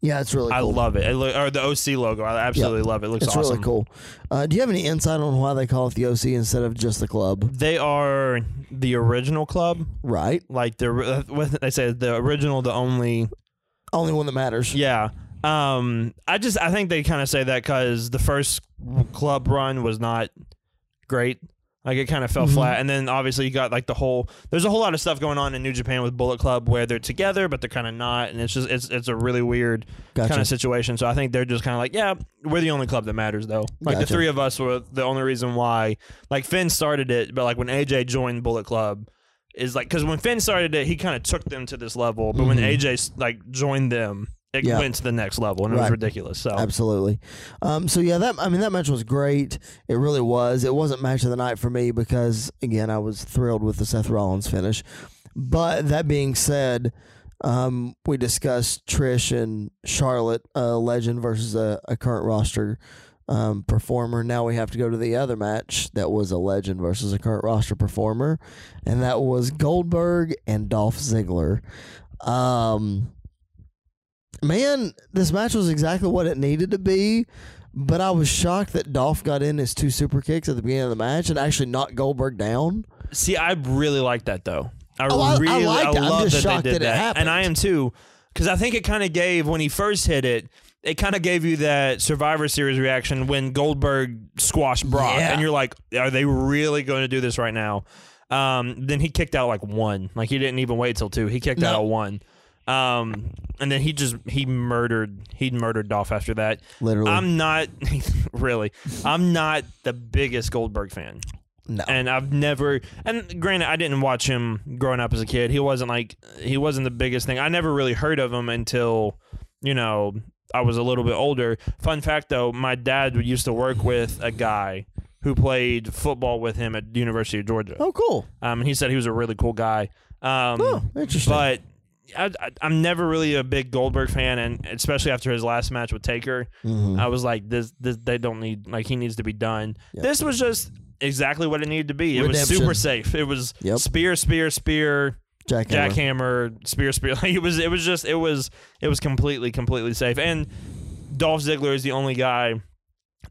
Yeah, it's really cool. I cool. love it. it look, or the OC logo. I absolutely love it. It looks it's awesome. really cool. Uh, do you have any insight on why they call it the OC instead of just the club? They are the original club, Right. like the what they say the original, the only. Only one that matters. Yeah. Um. I just I think they kind of say that because the first club run was not great. Like it kind of fell Mhm. flat, and then obviously you got like the whole. There's a whole lot of stuff going on in New Japan with Bullet Club where they're together but they're kind of not, and it's just it's it's a really weird Gotcha. kind of situation. So I think they're just kind of like, yeah, we're the only club that matters though. Like the three of us were the only reason why. Like Finn started it, but like when AJ joined Bullet Club, is like because when Finn started it, he kind of took them to this level, but when Mhm. AJ like joined them, it Yeah. went to the next level, and it was ridiculous. So Absolutely. Um, so yeah, that I mean that match was great. It really was. It wasn't match of the night for me because again I was thrilled with the Seth Rollins finish. But that being said, Um, we discussed Trish and Charlotte, a legend versus a, a current roster um, performer. Now we have to go to the other match that was a legend versus a current roster performer, and that was Goldberg and Dolph Ziggler. Um, man, this match was exactly what it needed to be. But I was shocked that Dolph got in his two super kicks at the beginning of the match and actually knocked Goldberg down. See, I really like that though. I Oh, I- I really, liked it. I'm love that they did that it that, and I am too, because I think it kind of gave when he first hit it. It kind of gave you that Survivor Series reaction when Goldberg squashed Brock, Yeah. and you're like, "Are they really going to do this right now?" Um, then he kicked out like one, like he didn't even wait till two. He kicked No. out one, um, and then he just he murdered he murdered Dolph after that. Literally. I'm not really. I'm not the biggest Goldberg fan no. and I've never and granted I didn't watch him growing up as a kid. He wasn't like he wasn't the biggest thing. I never really heard of him until you know I was a little bit older. Fun fact though, my dad used to work with a guy who played football with him at the University of Georgia. oh, cool. Um, and he said he was a really cool guy. Um, Oh, interesting. but I, I, I'm never really a big Goldberg fan, and especially after his last match with Taker, Mhm. I was like, this, this, they don't need, like, he needs to be done. Yep. This was just exactly what it needed to be. It Redemption. was super safe. It was Yep. spear, spear, spear, Jackhammer. jackhammer, spear, spear. Like it was, it was just, it was, it was completely, completely safe. And Dolph Ziggler is the only guy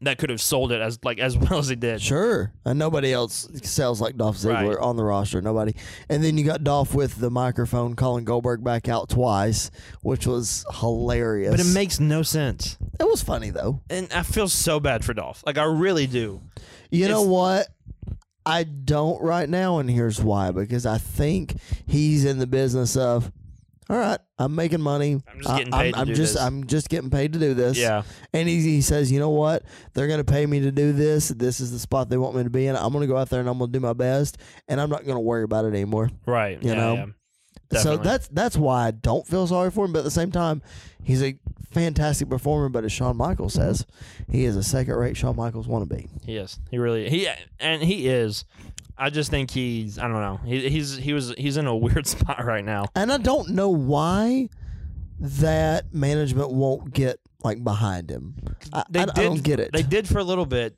that could have sold it as like as well as he did. Sure. And nobody else sells like Dolph Ziggler Right. on the roster. Nobody. And then you got Dolph with the microphone calling Goldberg back out twice, which was hilarious. But it makes no sense. it was funny though. And I feel so bad for Dolph. Like I really do. You know what? I don't right now, and here's why. Because I think he's in the business of, all right, I'm making money. I'm just getting paid I'm, to I'm do just this." I'm just getting paid to do this. Yeah. And he, he says, you know what? They're going to pay me to do this. This is the spot they want me to be in. I'm going to go out there and I'm going to do my best, and I'm not going to worry about it anymore. Right. You yeah, know? yeah. So that's that's why I don't feel sorry for him. But at the same time, he's a fantastic performer. But as Shawn Michaels says, he is a second-rate Shawn Michaels wannabe. He is. He really he and he is. I just think he's I don't know. He, he's he was he's in a weird spot right now. And I don't know why that management won't get like behind him. I, They I, did I don't get it. They did for a little bit,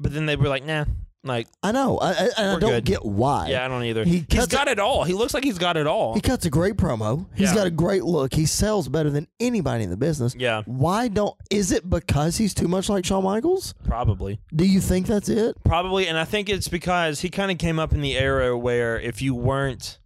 but then they were like, nah. Like, I know. I, I, I don't good. get why. yeah, I don't either. He he's got it all. He looks like he's got it all. He cuts a great promo. He's Yeah. got a great look. He sells better than anybody in the business. yeah, Why don't? Is it because he's too much like Shawn Michaels? probably. Do you think that's it? Probably, and I think it's because he kind of came up in the era where if you weren't,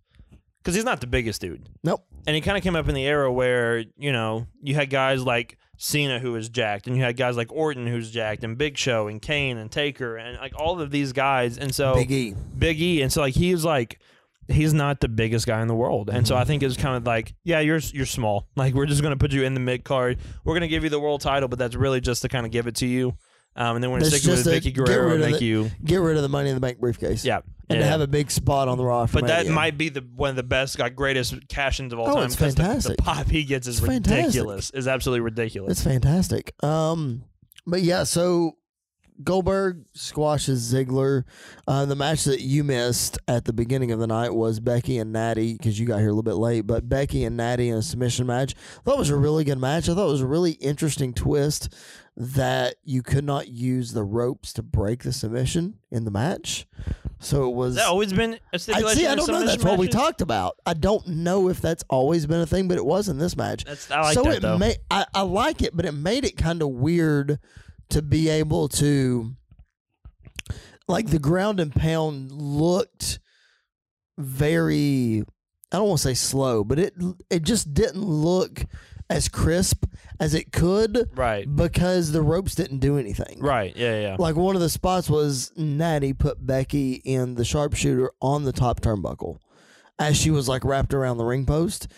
because he's not the biggest dude, Nope. and he kind of came up in the era where you know you had guys like Cena who was jacked, and you had guys like Orton who's jacked, and Big Show, and Kane, and Taker, and like all of these guys, and so Big E. Big E, and so like he's like he's not the biggest guy in the world, and so Mm-hmm. I think it's kind of like yeah, you're you're small. Like we're just gonna put you in the mid card. We're gonna give you the world title, but that's really just to kind of give it to you. Um, and then we're gonna That's stick with Vickie Guerrero and make the- you Get rid of the Money in the Bank briefcase. yeah. And yeah. to have a big spot on the roster. but that maybe. might be the one of the best, got greatest cash-ins of all Oh, time. it's 'cause the- The, pop he gets is It's ridiculous. Is absolutely ridiculous. It's fantastic. Um, but yeah, so Goldberg squashes Ziggler. Uh, the match that you missed at the beginning of the night was Becky and Natty because you got here a little bit late. But Becky and Natty in a submission match. I thought it was a really good match. I thought it was a really interesting twist that you could not use the ropes to break the submission in the match. So it was. That always been a I stipulation? see. I don't know. That's what we talked about. I don't know if that's always been a thing, but it was in this match That's I like so that it though. ma- I, I like it, but it made it kind of weird to be able to like the ground and pound looked very I don't want to say slow, but it it just didn't look as crisp as it could right. because the ropes didn't do anything. Right. Yeah. Yeah. Like one of the spots was Natty put Becky in the sharpshooter on the top turnbuckle as she was like wrapped around the ring post.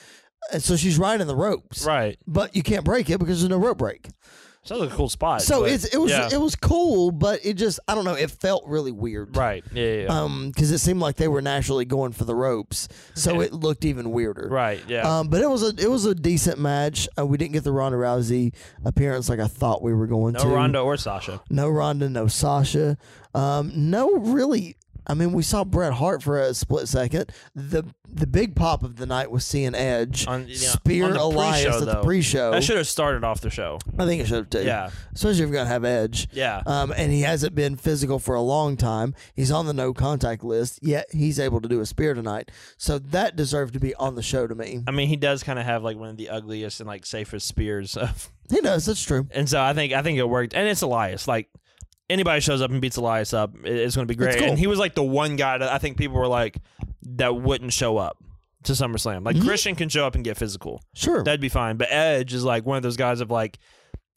And so she's riding the ropes Right. but you can't break it because there's no rope break. Sounds like a cool spot. So but- it's it was yeah. it was cool, but it just I don't know. It felt really weird, right. Yeah. Yeah. yeah. Um, because it seemed like they were naturally going for the ropes, so Okay. it looked even weirder. right. Yeah. Um, but it was a it was a decent match. Uh, we didn't get the Ronda Rousey appearance like I thought we were going no to. No Ronda or Sasha. no Ronda, no Sasha, um, no really I mean, we saw Bret Hart for a split second. The the big pop of the night was seeing Edge On- yeah, spear on the Elias pre-show, at the though. pre-show. That should have started off the show. I think it should have too. Yeah. especially if you're gonna have Edge. Yeah. Um, and he hasn't been physical for a long time. He's on the no contact list, yet he's able to do a spear tonight. So that deserved to be on the show to me. I mean, he does kind of have like one of the ugliest and like safest spears of He does. That's true. And so I think I think it worked, and it's Elias. Like anybody shows up and beats Elias up, it- it's going to be great. cool. And he was like the one guy that I think people were like that wouldn't show up to SummerSlam. Like Mhm. Christian can show up and get physical, Sure. that'd be fine. But Edge is like one of those guys of like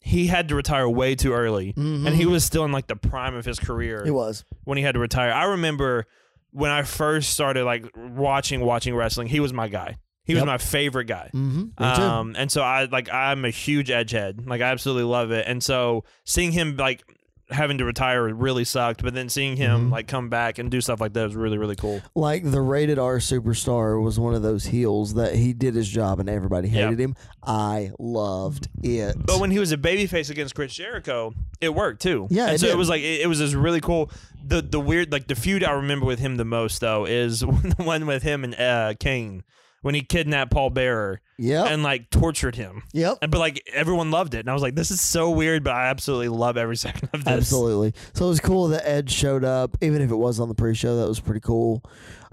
he had to retire way too early, Mhm. and he was still in like the prime of his career He was. when he had to retire. I remember when I first started like watching watching wrestling, he was my guy. He was Yep. my favorite guy. Mm-hmm. Um, and so I like I'm a huge edge head. Like I absolutely love it. And so seeing him like having to retire really sucked, but then seeing him Mhm. like come back and do stuff like that was really really cool. like the rated R superstar was one of those heels that he did his job and everybody Yeah. hated him. I loved it. But when he was a babyface against Chris Jericho, it worked too. Yeah, and it so did. it was like it, it was this really cool. The the weird like the feud I remember with him the most though is the one with him and uh, Kane when he kidnapped Paul Bearer yep. and like tortured him. yep. And but like everyone loved it, and I was like, "This is so weird," but I absolutely love every second of this. Absolutely. So it was cool that Edge showed up, even if it was on the pre-show. That was pretty cool.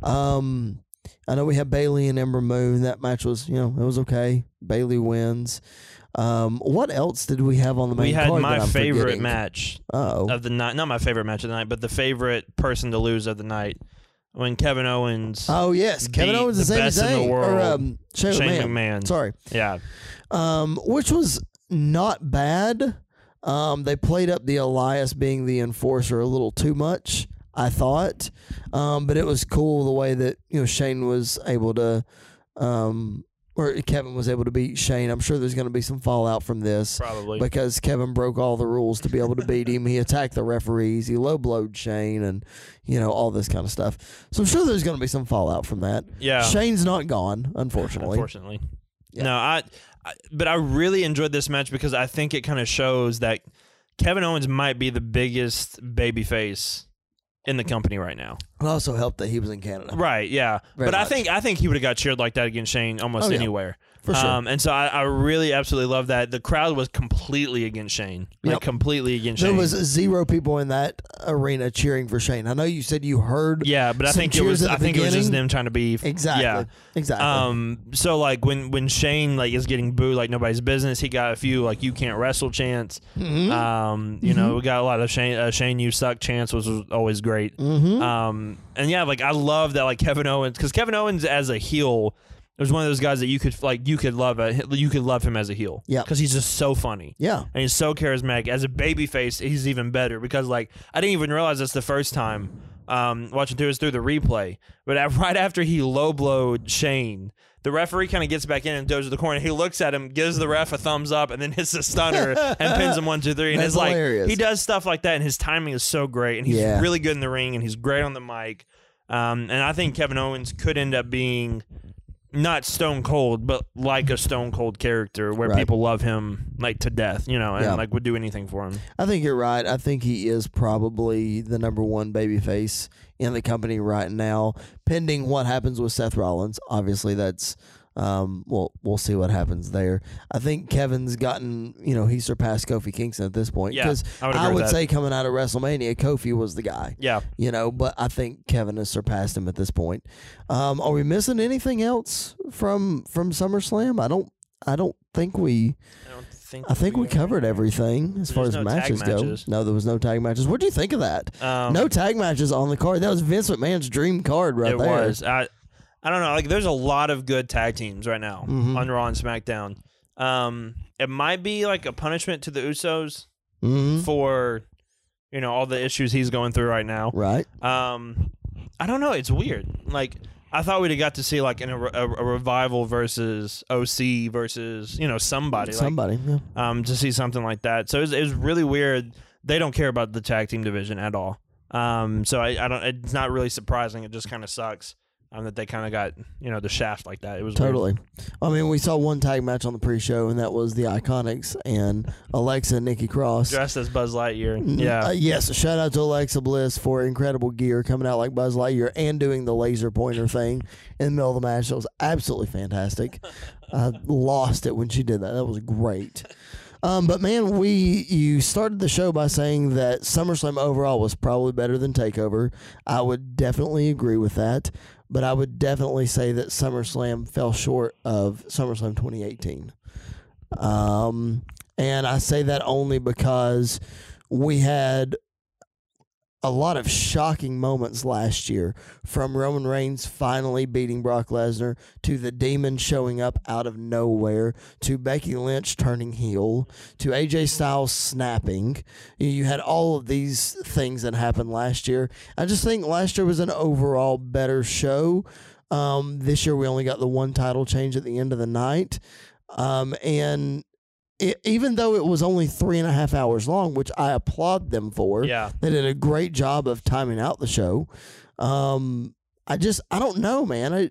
Um, I know we had Bayley and Ember Moon. That match was, you know, it was okay. Bayley wins. Um, what else did we have on the main we had my favorite forgetting? match Oh, of the night. Not my favorite match of the night, but the favorite person to lose of the night when Kevin Owens, oh yes, Kevin Owens and the Sami best in the Zayn, or world, um, Shane, Shane McMahon. McMahon. Sorry, Yeah, um, which was not bad. Um, they played up the Elias being the enforcer a little too much, I thought. Um, but it was cool the way that you know Shane was able to, um, or Kevin was able to beat Shane. I'm sure there's going to be some fallout from this probably. because Kevin broke all the rules to be able to beat him. He attacked the referees. He low blowed Shane, and you know all this kind of stuff. So I'm sure there's going to be some fallout from that. yeah, Shane's not gone, unfortunately. unfortunately. Yeah. No, I, I. But I really enjoyed this match because I think it kind of shows that Kevin Owens might be the biggest babyface in the company right now. It also helped that he was in Canada. Right, yeah. Very but I much. think I think he would have got cheered like that against Shane almost Oh, yeah. anywhere. For sure. Um, and so I, I really absolutely love that. The crowd was completely against Shane. Like Yep. completely against There Shane. There was zero people in that arena cheering for Shane. I know you said you heard yeah, but I think it was I think it was just them trying to be exactly, Yeah. exactly. Um so like when when Shane like is getting booed like nobody's business, he got a few like you can't wrestle chants. Mhm. Um you know, we got a lot of Shane uh, Shane you suck chants which was always great. Mhm. Um, and yeah, like I love that, like Kevin Owens, because Kevin Owens as a heel was one of those guys that you could like, you could love, a, you could love him as a heel, Yeah. because he's just so funny yeah, and he's so charismatic. As a babyface, he's even better because like I didn't even realize this the first time um, watching through this through the replay, but at, right after he low blowed Shane. The referee kind of gets back in and goes to the corner. He looks at him, gives the ref a thumbs up, and then hits the stunner and pins him one, two, three. And That's it's like hilarious. he does stuff like that, and his timing is so great, and he's Yeah. really good in the ring, and he's great on the mic. Um, and I think Kevin Owens could end up being not Stone Cold, but like a Stone Cold character, where Right. people love him like to death, you know, and Yeah. like would do anything for him. I think you're right. I think he is probably the number one babyface in the company right now, pending what happens with Seth Rollins. Obviously, that's um, well, we'll see what happens there. I think Kevin's gotten, you know, he surpassed Kofi Kingston at this point Yeah, because I would I would say coming out of WrestleMania, Kofi was the guy. Yeah, you know, but I think Kevin has surpassed him at this point. Um, are we missing anything else from from SummerSlam? I don't I don't think we I don't think. I think we covered everything as far as no matches go. matches. No, there was no tag matches. What do you think of that? Um, no tag matches on the card. That was Vince McMahon's dream card right it there. was. I, I don't know. Like, there's a lot of good tag teams right now Mhm. on Raw and SmackDown. Um, it might be like a punishment to the Usos hmm for, you know, all the issues he's going through right now. Right. Um, I don't know. It's weird. Like I thought we'd have got to see like in a, a, revival versus OC versus you know somebody like Somebody. yeah. um to see something like that. So it was, it really weird. They don't care about the tag team division at all. Um, so I, I don't. It's not really surprising. It just kind of sucks. Um, that they kind of got you know the shaft like that. It was weird. Totally. I mean, we saw one tag match on the pre-show, and that was the Iconics and Alexa and Nikki Cross. dressed as Buzz Lightyear. Yeah, uh, yes. Shout out to Alexa Bliss for incredible gear coming out like Buzz Lightyear and doing the laser pointer thing in the middle of the match. That was absolutely fantastic. I lost it when she did that. That was great. Um, but man, we you started the show by saying that SummerSlam overall was probably better than Takeover. I would definitely agree with that, but I would definitely say that SummerSlam fell short of SummerSlam 2018. Um, and I say that only because we had a lot of shocking moments last year from Roman Reigns finally beating Brock Lesnar to the demon showing up out of nowhere to Becky Lynch turning heel to AJ Styles snapping. You had all of these things that happened last year. I just think last year was an overall better show. Um, this year we only got the one title change at the end of the night. Um, and it, even though it was only three and a half hours long, which I applaud them for, yeah. they did a great job of timing out the show. Um, I just, I don't know, man. I,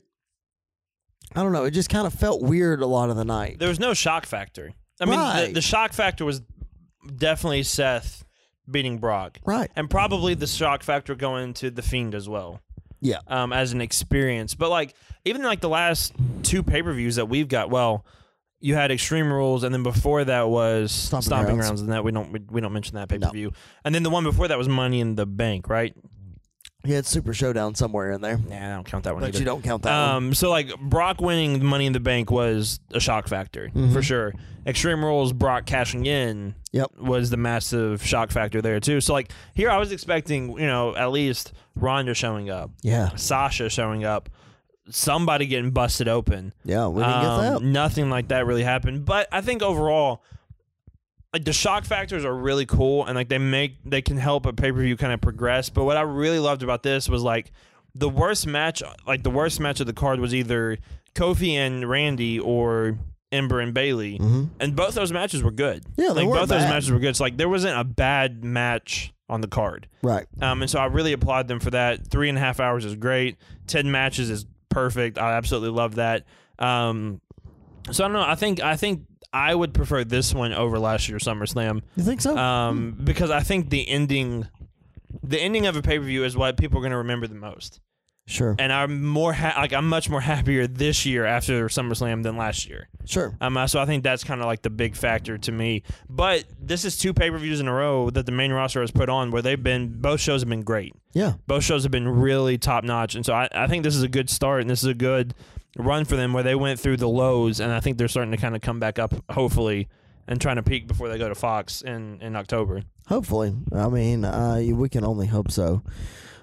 I don't know. It just kind of felt weird a lot of the night. There was no shock factor. I mean, the, the shock factor was definitely Seth beating Brock, Right. and probably the shock factor going to the Fiend as well. Yeah. um, as an experience. But like even like the last two pay per views that we've got, well, you had Extreme Rules, and then before that was Stomping Stomping, Grounds. Grounds. and that we don't we, we don't mention that pay per view. And then the one before that was Money in the Bank, right? He had Super Showdown somewhere in there, Yeah, I don't count that one but either. you don't count that one. Um, so like Brock winning Money in the Bank was a shock factor Mhm. for sure. Extreme Rules, Brock cashing in, Yep. was the massive shock factor there too. So like here, I was expecting you know at least Ronda showing up, Yeah. Sasha showing up, somebody getting busted open. Yeah. We didn't Um, get that. Nothing like that really happened. But I think overall, like the shock factors are really cool and like they make they can help a pay per view kind of progress. But what I really loved about this was like the worst match, like the worst match of the card was either Kofi and Randy or Ember and Bayley, hmm and both those matches were good. Yeah, they like both those matches were good. So like there wasn't a bad match on the card. Right. Um, and so I really applaud them for that. Three and a half hours is great. Ten matches is perfect. I absolutely love that. Um, so I don't know. I think I think I would prefer this one over last year's SummerSlam. You think so? Um, because I think the ending, the ending of a pay per view is what people are going to remember the most. Sure. And I'm more ha- like I'm much more happier this year after SummerSlam than last year. Sure. Um, so I think that's kind of like the big factor to me. But this is two pay per views in a row that the main roster has put on where they've been both shows have been great. Yeah. Both shows have been really top notch, and so I, I think this is a good start and this is a good run for them where they went through the lows, and I think they're starting to kind of come back up, hopefully, and trying to peak before they go to Fox in in October. Hopefully. I mean, uh, we can only hope so.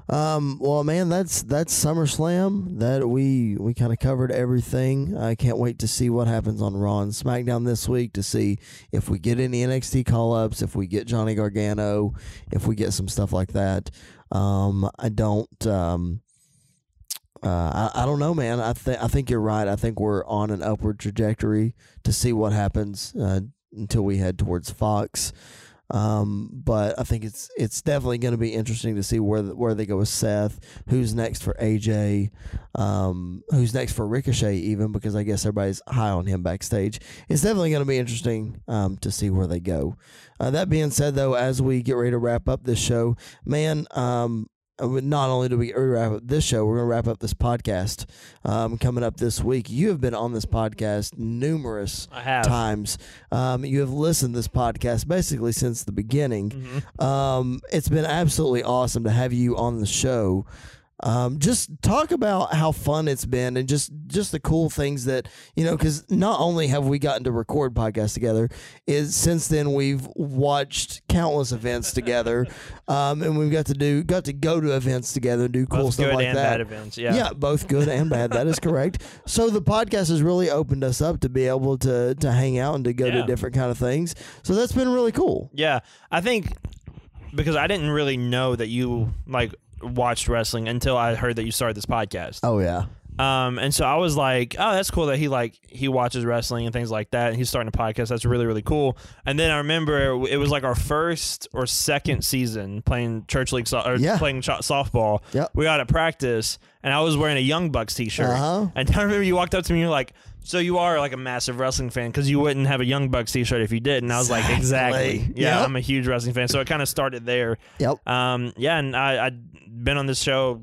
Um, well, man, that's that's SummerSlam. That we we kind of covered everything. I can't wait to see what happens on Raw and SmackDown this week to see if we get any NXT call ups, if we get Johnny Gargano, if we get some stuff like that. Um, I don't. Um, uh, I, I don't know, man. I think I think you're right. I think we're on an upward trajectory to see what happens uh, until we head towards Fox. Um, but I think it's it's definitely going to be interesting to see where the, where they go with Seth. Who's next for AJ? Um, who's next for Ricochet? Even because I guess everybody's high on him backstage. It's definitely going to be interesting um, to see where they go. Uh, that being said, though, as we get ready to wrap up this show, man, um, not only do we wrap up this show, we're going to wrap up this podcast um, coming up this week. You have been on this podcast numerous times. Um, you have listened to this podcast basically since the beginning. Mhm. Um, it's been absolutely awesome to have you on the show. Um, just talk about how fun it's been and just just the cool things that you know because not only have we gotten to record podcasts together is since then we've watched countless events together um, and we've got to do got to go to events together and do cool Both stuff good like and that bad events. Yeah. yeah. both good and bad. That is correct. So the podcast has really opened us up to be able to to hang out and to go to different kind of things. So that's been really cool. Yeah, I think because I didn't really know that you like watched wrestling until I heard that you started this podcast. Oh yeah, Um, and so I was like, oh, that's cool that he like he watches wrestling and things like that. And he's starting a podcast. That's really really cool. And then I remember it was like our first or second season playing church league so- or Yeah. playing softball. Yep. We got at practice, and I was wearing a Young Bucks t-shirt. Uh-huh. And I remember you walked up to me and you're like. So you are like a massive wrestling fan because you wouldn't have a Young Bucks T-shirt if you did, and I was like, Exactly. yeah, Yep. I'm a huge wrestling fan. So it kind of started there. Yep. Um, yeah, and I, I'd been on this show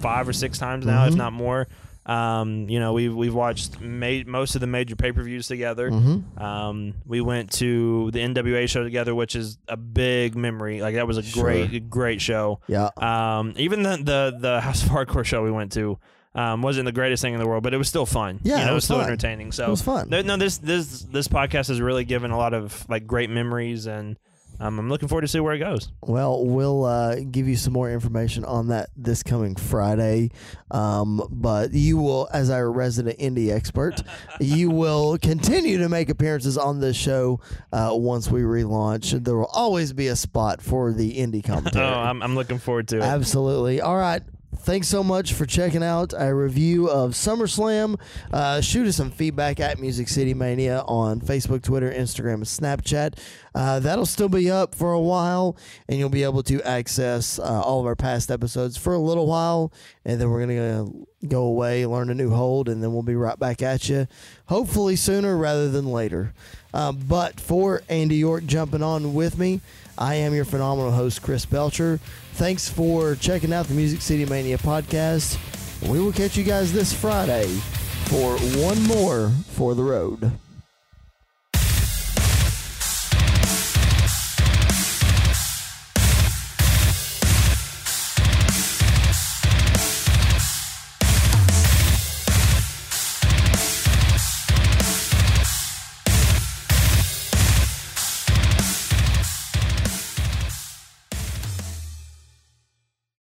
five or six times now, if Mhm. not more. Um, you know, we've we've watched ma- most of the major pay per views together. Mm-hmm. Um, we went to the NWA show together, which is a big memory. Like that was a Sure. great, great show. Yeah. Um, even the the the House of Hardcore show we went to. Um, wasn't the greatest thing in the world, but it was still fun. Yeah, you know, it it was was still fun. entertaining. So It was fun. no, no, this this this podcast has really given a lot of like great memories, and um, I'm looking forward to see where it goes. Well, we'll uh, give you some more information on that this coming Friday. Um, but you will, as our resident indie expert, you will continue to make appearances on this show uh, once we relaunch. There will always be a spot for the indie commentary. Oh, I'm, I'm looking forward to it. Absolutely. All right. Thanks so much for checking out a review of SummerSlam. Uh, shoot us some feedback at Music City Mania on Facebook, Twitter, Instagram, and Snapchat. Uh, that'll still be up for a while, and you'll be able to access uh, all of our past episodes for a little while. And then we're going to go away, learn a new hold, and then we'll be right back at you, hopefully sooner rather than later. Um, but for Andy York jumping on with me, I am your phenomenal host, Chris Belcher. Thanks for checking out the Music City Mania podcast. We will catch you guys this Friday for one more for the road.